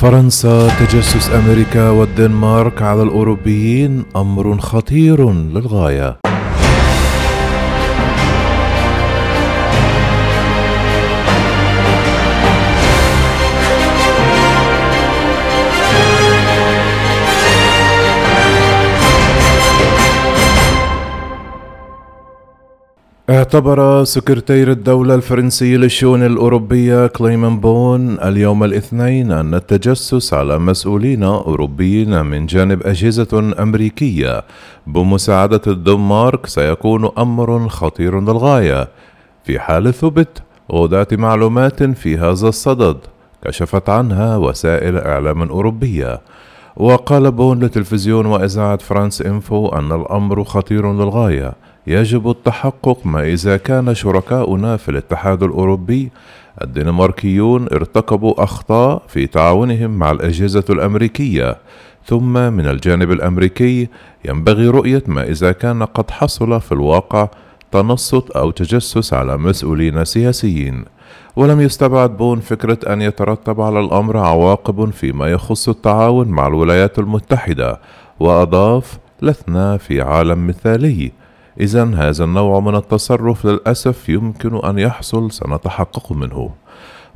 فرنسا تجسس أمريكا والدنمارك على الأوروبيين أمر خطير للغاية. اعتبر سكرتير الدولة الفرنسي للشؤون الأوروبية كليمن بون اليوم الاثنين أن التجسس على مسؤولين أوروبيين من جانب أجهزة أمريكية بمساعدة الدنمارك سيكون أمر خطير للغاية. في حال ثبت غداة معلومات في هذا الصدد كشفت عنها وسائل إعلام أوروبية. وقال بون لتلفزيون وإذاعة فرانس إنفو أن الأمر خطير للغاية. يجب التحقق ما إذا كان شركاؤنا في الاتحاد الأوروبي الدنماركيون ارتكبوا أخطاء في تعاونهم مع الأجهزة الأمريكية. ثم من الجانب الأمريكي ينبغي رؤية ما إذا كان قد حصل في الواقع تنصت أو تجسس على مسؤولين سياسيين. ولم يستبعد بون فكرة أن يترتب على الأمر عواقب فيما يخص التعاون مع الولايات المتحدة وأضاف لسنا في عالم مثالي. إذا هذا النوع من التصرف للأسف يمكن أن يحصل سنتحقق منه.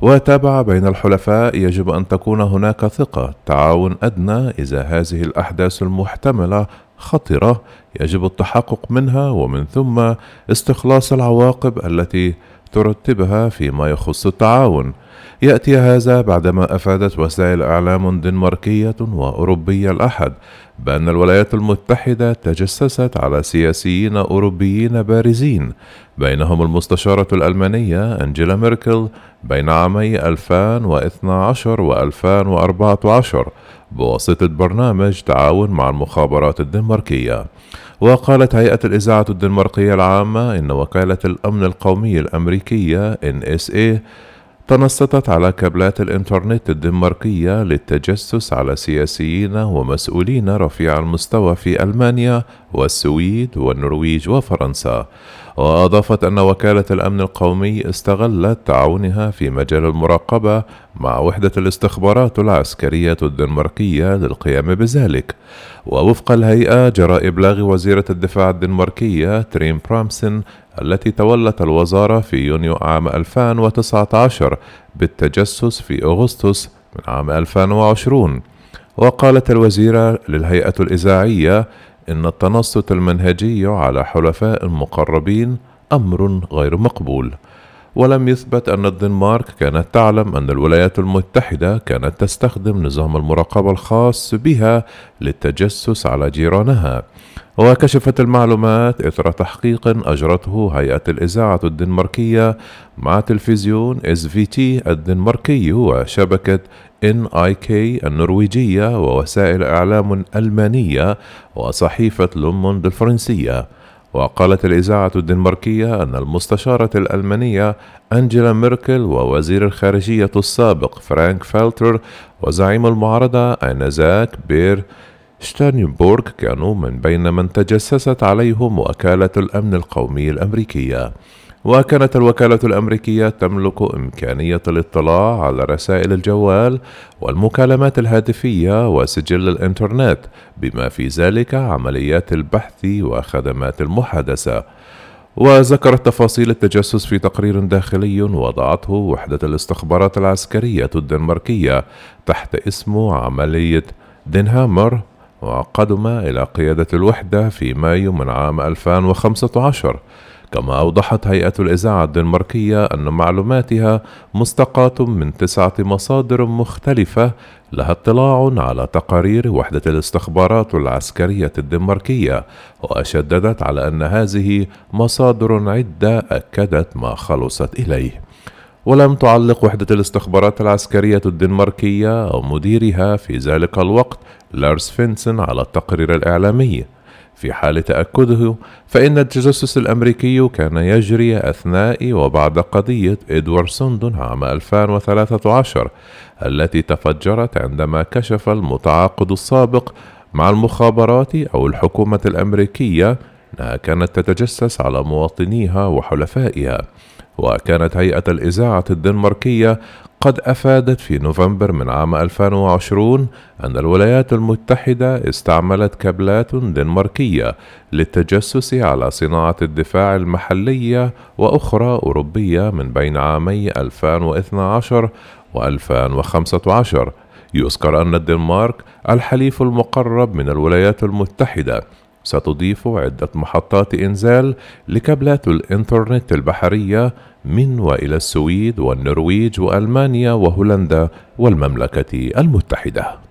وتابع بين الحلفاء يجب أن تكون هناك ثقة. تعاون أدنى إذا هذه الأحداث المحتملة خطرة يجب التحقق منها ومن ثم استخلاص العواقب التي ترتبها فيما يخص التعاون. يأتي هذا بعدما أفادت وسائل إعلام دنماركية وأوروبية الأحد بأن الولايات المتحدة تجسست على سياسيين أوروبيين بارزين بينهم المستشارة الألمانية أنجيلا ميركل بين عامي 2012 و 2014 بواسطة برنامج تعاون مع المخابرات الدنماركية. وقالت هيئة الإذاعة الدنماركية العامة إن وكالة الأمن القومي الأمريكية NSA تنصتت على كابلات الإنترنت الدنماركية للتجسس على سياسيين ومسؤولين رفيع المستوى في ألمانيا والسويد والنرويج وفرنسا. وأضافت أن وكالة الأمن القومي استغلت تعاونها في مجال المراقبة مع وحدة الاستخبارات العسكرية الدنماركية للقيام بذلك. ووفق الهيئة جرى إبلاغ وزيرة الدفاع الدنماركية تريم برامسن التي تولت الوزارة في يونيو عام 2019 بالتجسس في أغسطس من عام 2020 وقالت الوزيرة للهيئة الإذاعية إن التنصت المنهجي على حلفاء مقربين أمر غير مقبول. ولم يثبت أن الدنمارك كانت تعلم أن الولايات المتحدة كانت تستخدم نظام المراقبة الخاص بها للتجسس على جيرانها. وكشفت المعلومات إثر تحقيق أجرته هيئة الإذاعة الدنماركية مع تلفزيون إس في تي الدنماركي وشبكة إن آر كي النرويجية ووسائل إعلام ألمانية وصحيفة لوموند الفرنسية. وقالت الإذاعة الدنماركية أن المستشارة الألمانية أنجيلا ميركل ووزير الخارجية السابق فرانك فالتر وزعيم المعارضة آنذاك بير شتاينبروك كانوا من بين من تجسست عليهم وكالة الأمن القومي الأمريكية. وكانت الوكالة الأمريكية تملك إمكانية الاطلاع على رسائل الجوال والمكالمات الهاتفية وسجل الإنترنت بما في ذلك عمليات البحث وخدمات المحادثة. وذكرت تفاصيل التجسس في تقرير داخلي وضعته وحدة الاستخبارات العسكرية الدنماركية تحت اسم عملية دينهامر وقدم إلى قيادة الوحدة في مايو من عام 2015 كما أوضحت هيئة الإذاعة الدنماركية أن معلوماتها مستقاة من تسعة مصادر مختلفة لها اطلاع على تقارير وحدة الاستخبارات العسكرية الدنماركية وشددت على أن هذه مصادر عدة أكدت ما خلصت إليه. ولم تعلق وحدة الاستخبارات العسكرية الدنماركية أو مديرها في ذلك الوقت لارس فينسن على التقرير الإعلامي. في حال تأكده فإن التجسس الأمريكي كان يجري أثناء وبعد قضية إدوارد سوندون عام 2013 التي تفجرت عندما كشف المتعاقد السابق مع المخابرات أو الحكومة الأمريكية أنها كانت تتجسس على مواطنيها وحلفائها وكانت هيئة الإذاعة الدنماركية قد أفادت في نوفمبر من عام 2020 أن الولايات المتحدة استعملت كابلات دنماركية للتجسس على صناعة الدفاع المحلية وأخرى أوروبية من بين عامي 2012 و 2015 يذكر أن الدنمارك الحليف المقرب من الولايات المتحدة ستضيف عدة محطات إنزال لكابلات الإنترنت البحرية من وإلى السويد والنرويج وألمانيا وهولندا والمملكة المتحدة.